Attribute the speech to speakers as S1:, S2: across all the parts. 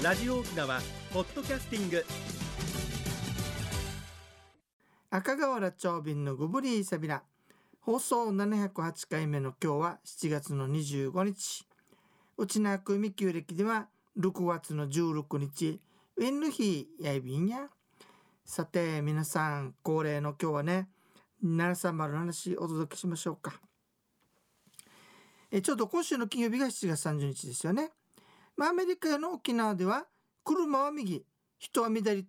S1: ラジオ沖縄ポッドキャスティング。
S2: 赤瓦長瓶のグブリーサビラ。放送708回目の今日は7月の25日。内なくみ旧暦では6月の16日。ウィンルヒーやいびんや。さて皆さん恒例の今日はね730の話お届けしましょうか。えちょうど今週の金曜日が7月30日ですよね、まあ、アメリカの沖縄では車は右人は左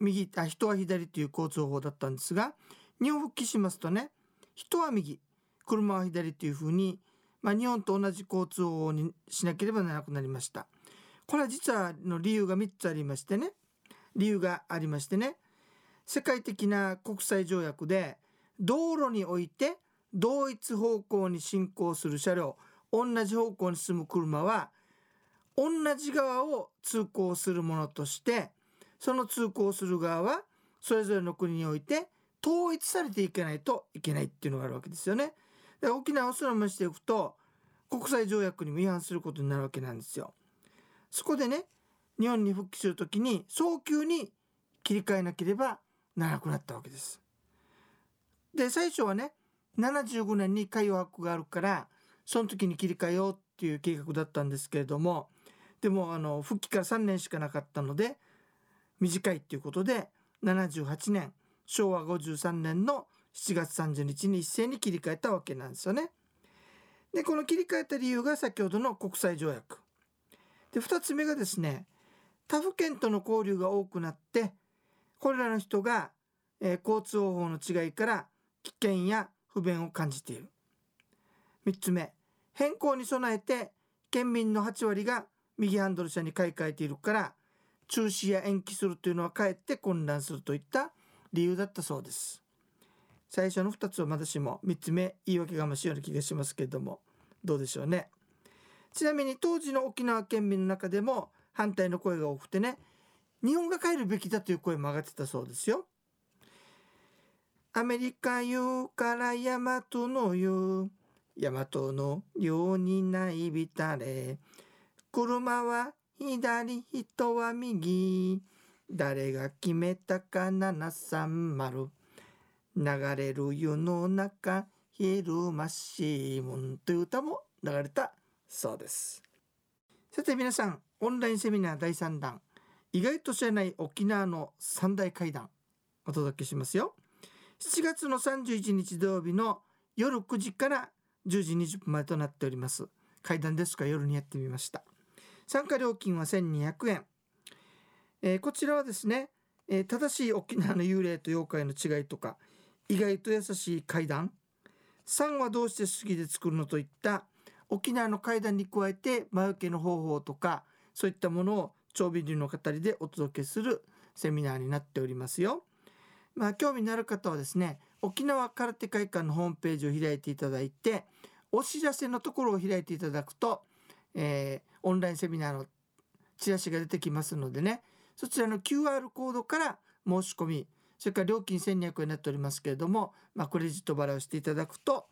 S2: 右あ人は左という交通法だったんですが日本復帰しますとね人は右車は左というふうに、まあ、日本と同じ交通法にしなければならなくなりました。これは実はの理由が3つありましてね理由がありましてね世界的な国際条約で道路において同一方向に進行する車両同じ方向に進む車は同じ側を通行するものとしてその通行する側はそれぞれの国において統一されていけないといけないっていうのがあるわけですよね。で沖縄をそのまましていくと国際条約にも違反することになるわけなんですよ。そこでね日本に復帰する時に早急に切り替えなければならなくなったわけです。で最初はね75年に海洋博があるからその時に切り替えようっていう計画だったんですけれどもでもあの復帰から3年しかなかったので短いっていうことで78年昭和53年の7月30日に一斉に切り替えたわけなんですよね。でこの切り替えた理由が先ほどの国際条約。で2つ目がですね他府県との交流が多くなってこれらの人が、えー、交通方法の違いから危険や不便を感じている。3つ目変更に備えて県民の8割が右ハンドル車に買い替えているから中止や延期するというのはかえって混乱するといった理由だったそうです。最初の2つは私も3つ目言い訳がましいような気がしますけれどもどうでしょうね。ちなみに当時の沖縄県民の中でも反対の声が多くてね日本が帰るべきだという声も上がってたそうですよ。アメリカ言うからヤマトの言うヤマトのようにないびたれ。車は左人は右。誰が決めたか730流れる湯の中昼間しもんという歌も流れたそうです。さて皆さんオンラインセミナー第3弾。意外と知らない沖縄の三大会談お届けしますよ。7月の31日土曜日の夜9時から10時20分までとなっております。階段ですが夜にやってみました。参加料金は1200円、えー、こちらはですね、えー、正しい沖縄 の幽霊と妖怪の違いとか意外と優しい階段3はどうして好きで作るのといった沖縄の階段に加えて魔除けの方法とかそういったものを長尾流の語りでお届けするセミナーになっておりますよ。まあ興味のある方はですね沖縄空手会館のホームページを開いていただいてお知らせのところを開いていただくと、えー、オンラインセミナーのチラシが出てきますのでねそちらの QR コードから申し込みそれから料金1200円になっておりますけれども、まあ、クレジット払いをしていただくと、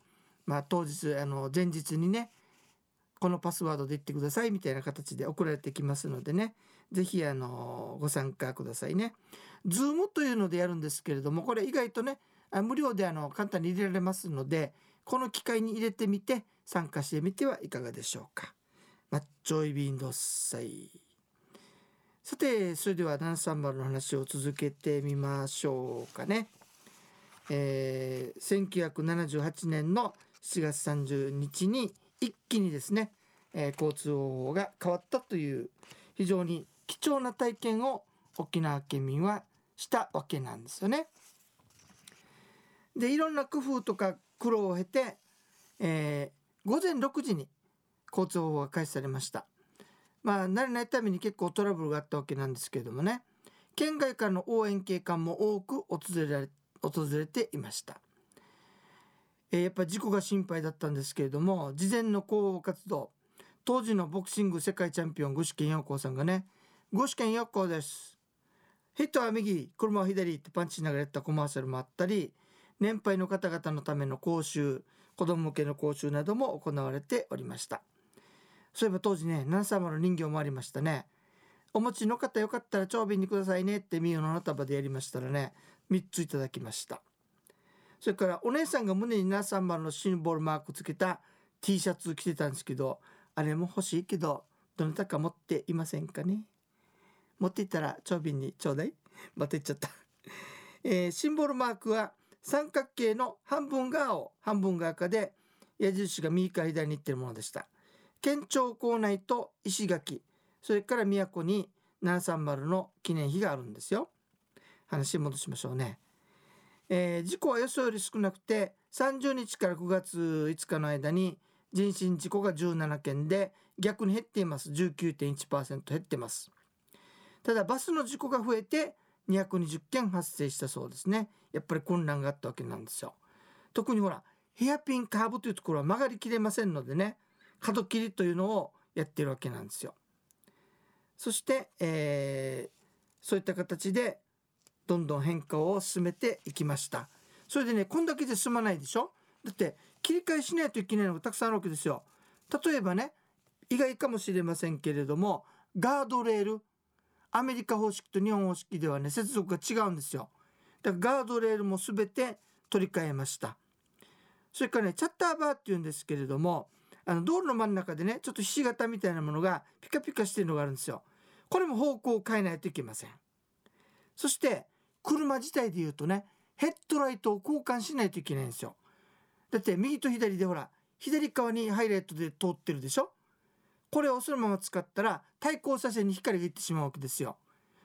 S2: まあ、当日あの前日にねこのパスワードで言ってくださいみたいな形で送られてきますのでね是非あのご参加くださいね。ズームというのでやるんですけれどもこれ意外とね無料であの簡単に入れられますのでこの機会に入れてみて参加してみてはいかがでしょうか。マッチョイビンドッサイさてそれではダンサンバルの話を続けてみましょうかね。えー、1978年の7月30日に一気にですね、えー、交通方法が変わったという非常に貴重な体験を沖縄県民はしたわけなんですよね。でいろんな工夫とか苦労を経て、えー、午前6時に交通法が開始されました。まあ慣れないために結構トラブルがあったわけなんですけれどもね。県外からの応援警官も多く訪れられ訪れていました、えー、やっぱ事故が心配だったんですけれども事前の広報活動当時のボクシング世界チャンピオン具志堅陽子さんがね「具志堅陽子です」「ヒットは右車は左」ってパンチしながらやったコマーシャルもあったり年配の方々のための講習子供向けの講習なども行われておりました。そういえば当時ね何様の人形もありましたね。お持ちの方よかったら長瓶にくださいねってミオの花束でやりましたらね3ついただきました。それからお姉さんが胸に730のシンボルマークつけた T シャツ着てたんですけどあれも欲しいけどどなたか持っていませんかね。持っていったら長瓶にちょうだい。また言っちゃった、えー、シンボルマークは三角形の半分が青半分が赤で矢印が右か左に行ってるものでした。県庁構内と石垣それから都に730の記念碑があるんですよ。話戻しましょうね、えー、事故は予想より少なくて30日から9月5日の間に人身事故が17件で逆に減っています。19.1%減ってます。ただバスの事故が増えて220件発生したそうですね。やっぱり混乱があったわけなんですよ。特にほらヘアピンカーブというところは曲がりきれませんのでね。角切りというのをやってるわけなんですよ。そして、えー、そういった形でどんどん変化を進めていきました。それでねこんだけじゃ済まないでしょ？だって切り替えしないといけないのがたくさんあるわけですよ。例えばね意外かもしれませんけれどもガードレール。アメリカ方式と日本方式ではね接続が違うんですよ。だからガードレールも全て取り替えました。それからねチャッターバーっていうんですけれどもあの道路の真ん中でねちょっとひし形みたいなものがピカピカしてるのがあるんですよ。これも方向を変えないといけません。そして車自体で言うとねヘッドライトを交換しないといけないんですよ。だって右と左でほら左側にハイライトで通ってるでしょ？これをそのまま使ったら対向車線に光がいってしまうわけですよ。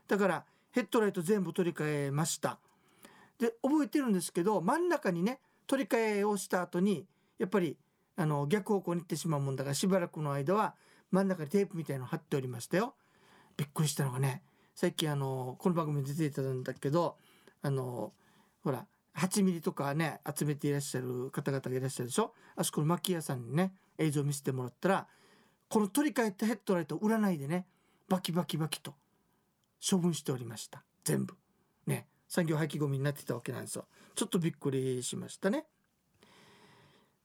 S2: だからヘッドライト全部取り替えました。で覚えてるんですけど真ん中にね取り替えをした後にやっぱりあの逆方向に行ってしまうもんだからしばらくの間は真ん中にテープみたいの貼っておりましたよ。びっくりしたのがね最近あのこの番組に出ていただいたんだけどあのほら8ミリとかね集めていらっしゃる方々がいらっしゃるでしょ？あそこの巻屋さんにね映像を見せてもらったらこの取り替えたヘッドライトを売らないでねバキバキバキと処分しておりました。全部。ね。産業廃棄ゴミになってたわけなんですよ。ちょっとびっくりしましたね。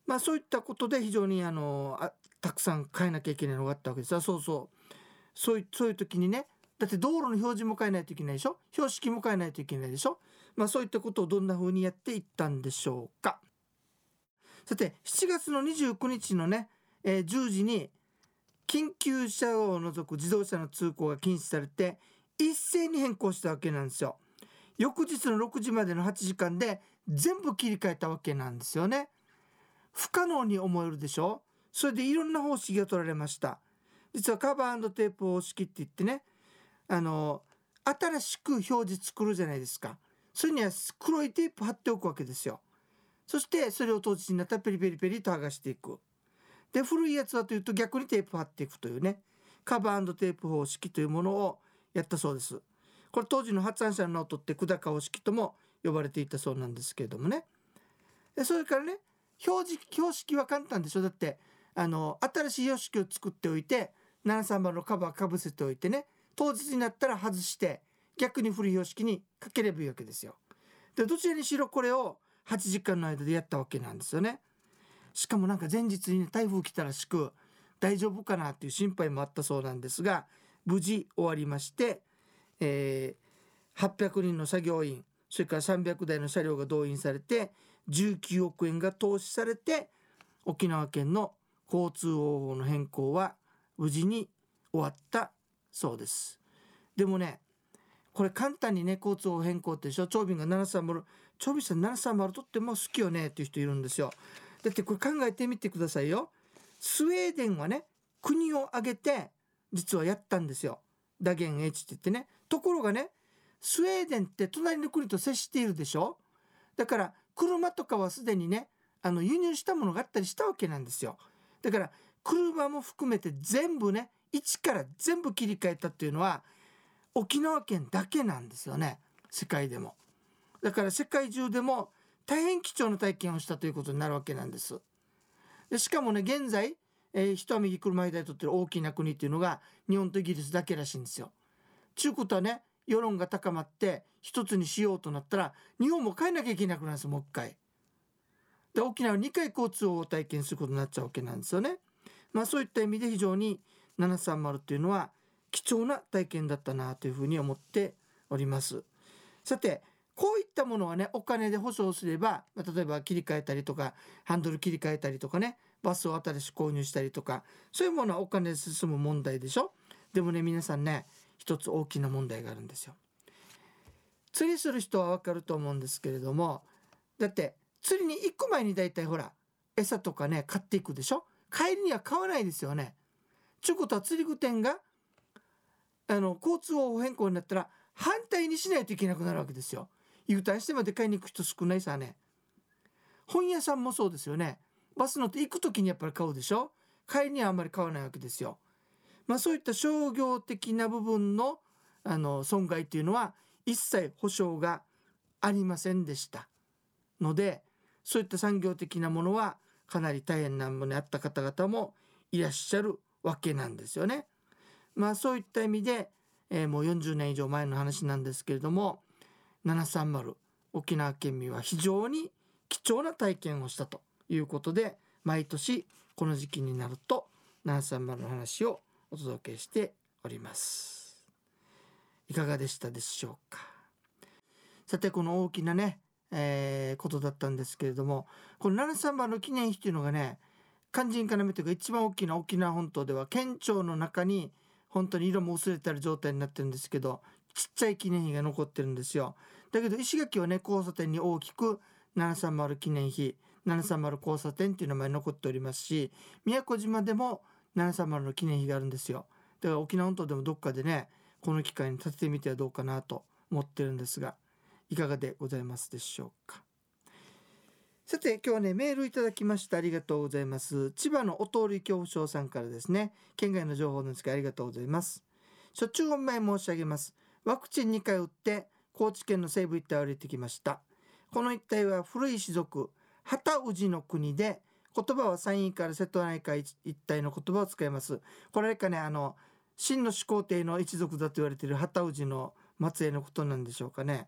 S2: まあそういったことで非常にあのあたくさん変えなきゃいけないのがあったわけです。あそうそう。そういうそういう時にねだって道路の表示も変えないといけないでしょ？標識も変えないといけないでしょ？まあそういったことをどんな風にやっていったんでしょうか。さて7月の29日のね、えー、10時に緊急車両を除く自動車の通行が禁止されて一斉に変更したわけなんですよ。翌日の6時までの8時間で全部切り替えたわけなんですよね。不可能に思えるでしょ？それでいろんな方式が取られました。実はカバーテープ方式って言ってねあの新しく表示作るじゃないですか。それには黒いテープ貼っておくわけですよ。そしてそれを当日になったらペリペリペリと剥がしていく。で古いやつはというと逆にテープ貼っていくというねカバーテープ方式というものをやったそうです。これ当時の発案者の名を取って久高方式とも呼ばれていたそうなんですけれどもね。それからね表示標識は簡単でしょ？だってあの新しい標識を作っておいて730のカバーかぶせておいてね当日になったら外して逆に古い標識にかければいいわけですよ。でどちらにしろこれを8時間の間でやったわけなんですよね。しかもなんか前日に、ね、台風来たらしく大丈夫かなっていう心配もあったそうなんですが無事終わりまして、えー、800人の作業員それから300台の車両が動員されて19億円が投資されて沖縄県の交通方法の変更は無事に終わったそうです。でもねこれ簡単にね交通を変更ってでしょ？長瓶が730長瓶さん730とっても好きよね？っていう人いるんですよ。だってこれ考えてみてくださいよ。スウェーデンはね国を挙げて実はやったんですよ。ダゲン H って言ってね。ところがねスウェーデンって隣の国と接しているでしょ？だから車とかはすでにねあの輸入したものがあったりしたわけなんですよ。だから車も含めて全部ね一から全部切り替えたっていうのは沖縄県だけなんですよね。世界でも。だから世界中でも大変貴重な体験をしたということになるわけなんです。でしかもね現在、えー、一右車移動とってる大きな国っていうのが日本とイギリスだけらしいんですよ。ちゅうことはね世論が高まって一つにしようとなったら日本も変えなきゃいけなくなるんですもう一回。で沖縄は2回交通を体験することになっちゃうわけなんですよね。まあそういった意味で非常に730っていうのは貴重な体験だったなというふうに思っております。さてこういったものはねお金で保証すれば、まあ、例えば切り替えたりとかハンドル切り替えたりとかねバスを新しく購入したりとかそういうものはお金で進む問題でしょ。でもね皆さんね一つ大きな問題があるんですよ釣りする人はわかると思うんですけれどもだって釣りに行く前に大体ほら餌とかね買っていくでしょ？帰りには買わないですよね。ちゅうことは釣り具店があの交通法変更になったら反対にしないといけなくなるわけですよ。U ターンしてまで買いに行く人少ないさね。本屋さんもそうですよね。バス乗って行く時にやっぱり買うでしょ？帰りにはあんまり買わないわけですよ。まあそういった商業的な部分のあの損害っていうのは一切保証がありませんでしたのでそういった産業的なものはかなり大変なものにあった方々もいらっしゃるわけなんですよね。まあそういった意味で、えー、もう40年以上前の話なんですけれども730沖縄県民は非常に貴重な体験をしたということで毎年この時期になると730の話をお届けしております。いかがでしたでしょうか？さてこの大きなねえー、ことだったんですけれどもこの730の記念碑というのがね肝心要というか一番大きな沖縄本島では県庁の中に本当に色も薄れてある状態になってるんですけどちっちゃい記念碑が残ってるんですよだけど石垣はね交差点に大きく730記念碑730交差点っていう名前残っておりますし宮古島でも730の記念碑があるんですよ。だから沖縄本島でもどっかでねこの機会に立ててみてはどうかなと思ってるんですがいかがでございますでしょうか。さて今日はねメールいただきましてありがとうございます。千葉のお通り恐怖症さんからですね県外の情報なんですがありがとうございます。初中本前申し上げます。ワクチン2回打って高知県の西部一帯を歩いてきました。この一帯は古い氏族旗氏の国で言葉は山陰から瀬戸内海一帯の言葉を使います。これかねあの真の始皇帝の一族だと言われている旗氏の末裔のことなんでしょうかね。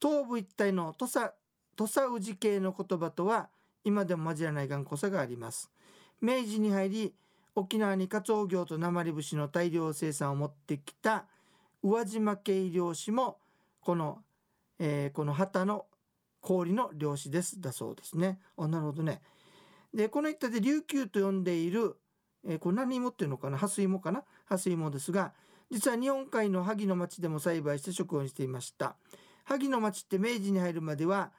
S2: 東部一帯の土佐土佐氏系の言葉とは今でも混じらない頑固さがあります。明治に入り沖縄にカツオ業と鉛節の大量生産を持ってきた宇和島系漁師もこの、えー、この旗の氷の漁師です。だそうですね。あなるほどね。でこの一帯で琉球と呼んでいる、えー、これ何芋っていうのかな？ハスイモかな？ハスイモですが実は日本海の萩の町でも栽培して食をしていました。萩の町って明治に入るまでは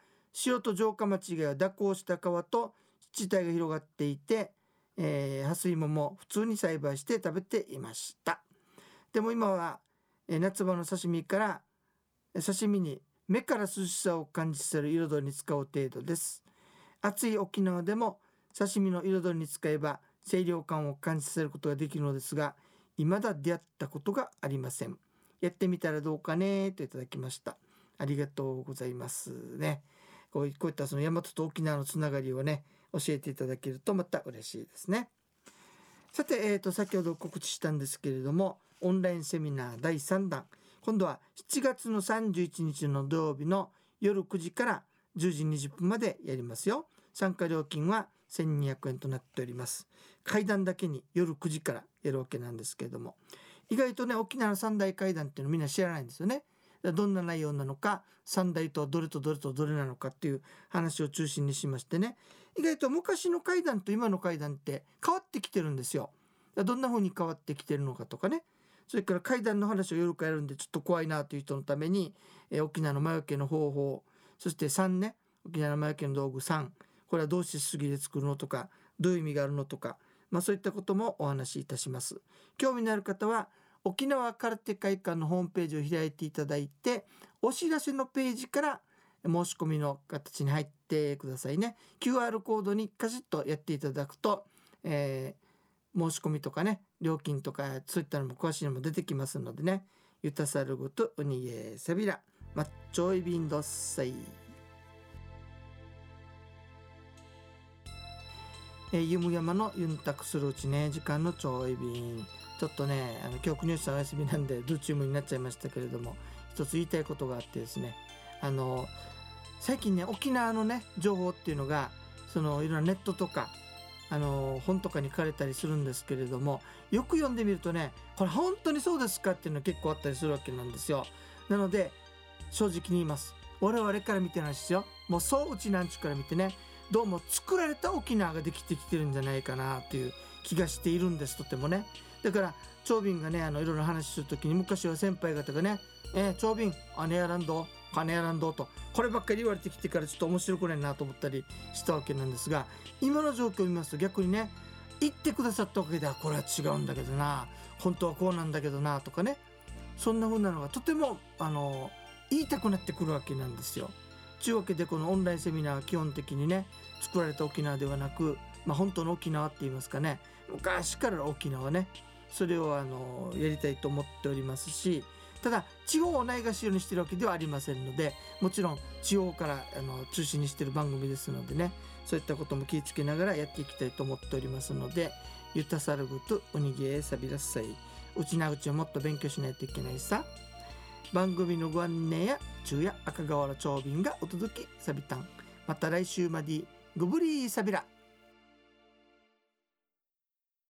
S2: 塩と城下町以外は蛇行した川と湿地帯が広がっていて、えー、ハスイモも普通に栽培して食べていました。でも今は、え、夏場の刺身から刺身に目から涼しさを感じさせる彩りに使う程度です。暑い沖縄でも刺身の彩りに使えば清涼感を感じさせることができるのですが未だ出会ったことがありませんやってみたらどうかね？といただきましたありがとうございますね。こういったその大和と沖縄のつながりをね教えていただけるとまた嬉しいですね。さて、えー、と先ほど告知したんですけれどもオンラインセミナー第3弾今度は7月の31日の土曜日の夜9時から10時20分までやりますよ。参加料金は1200円となっております。階段だけに夜9時からやるわけなんですけれども意外とね沖縄の三大階段っていうのみんな知らないんですよね。どんな内容なのか三大とどれとどれとどれなのかっていう話を中心にしましてね意外と昔の階段と今の階段って変わってきてるんですよ。どんな風に変わってきてるのかとかねそれから階段の話を夜からやるんでちょっと怖いなという人のために、え沖縄の魔除けの方法そして3ね沖縄の魔除けの道具3これはどうして杉で作るのとかどういう意味があるのとか、まあ、そういったこともお話しいたします。興味のある方は沖縄空手会館のホームページを開いていただいてお知らせのページから申し込みの形に入ってくださいね。QR コードにカシッとやっていただくと、えー、申し込みとかね料金とかそういったのも詳しいのも出てきますのでね。ゆたさるごとうにえさびらマッチョイビンドッサイ。えー、ゆむ山のユンタクするうちね時間のちょい便ちょっとねあの今日国吉さんお休みなんでドチュームになっちゃいましたけれども一つ言いたいことがあってですね。あの最近ね沖縄のね情報っていうのがそのいろんなネットとかあの本とかに書かれたりするんですけれどもよく読んでみるとねこれ本当にそうですかっていうの結構あったりするわけなんですよ。なので正直に言います。我々から見てないですよ。もうそううちなんちゅうから見てねどうも作られた沖縄ができてきてるんじゃないかなっていう気がしているんです。とてもね。だから長瓶がねあのいろいろ話する時に昔は先輩方がね「えー、長瓶姉やらんど金やらんど」とこればっかり言われてきてからちょっと面白くないなと思ったりしたわけなんですが今の状況を見ますと逆にね言ってくださったわけではこれは違うんだけどな本当はこうなんだけどなとかねそんな風なのがとてもあの言いたくなってくるわけなんですよ。というわけでこのオンラインセミナーは基本的にね作られた沖縄ではなく、まあ、本当の沖縄って言いますかね。昔からの沖縄ね。それをあのやりたいと思っておりますしただ地方をないがしろにしてるわけではありませんのでもちろん地方からあの中心にしてる番組ですのでねそういったことも気をつけながらやっていきたいと思っておりますのでゆたさるぐとおにげえさびらっさいうちなうちをもっと勉強しないといけないさ。番組のご案内や中や赤瓦長瓶がお届け。サビタン。また来週まで。ごぶりサビラ。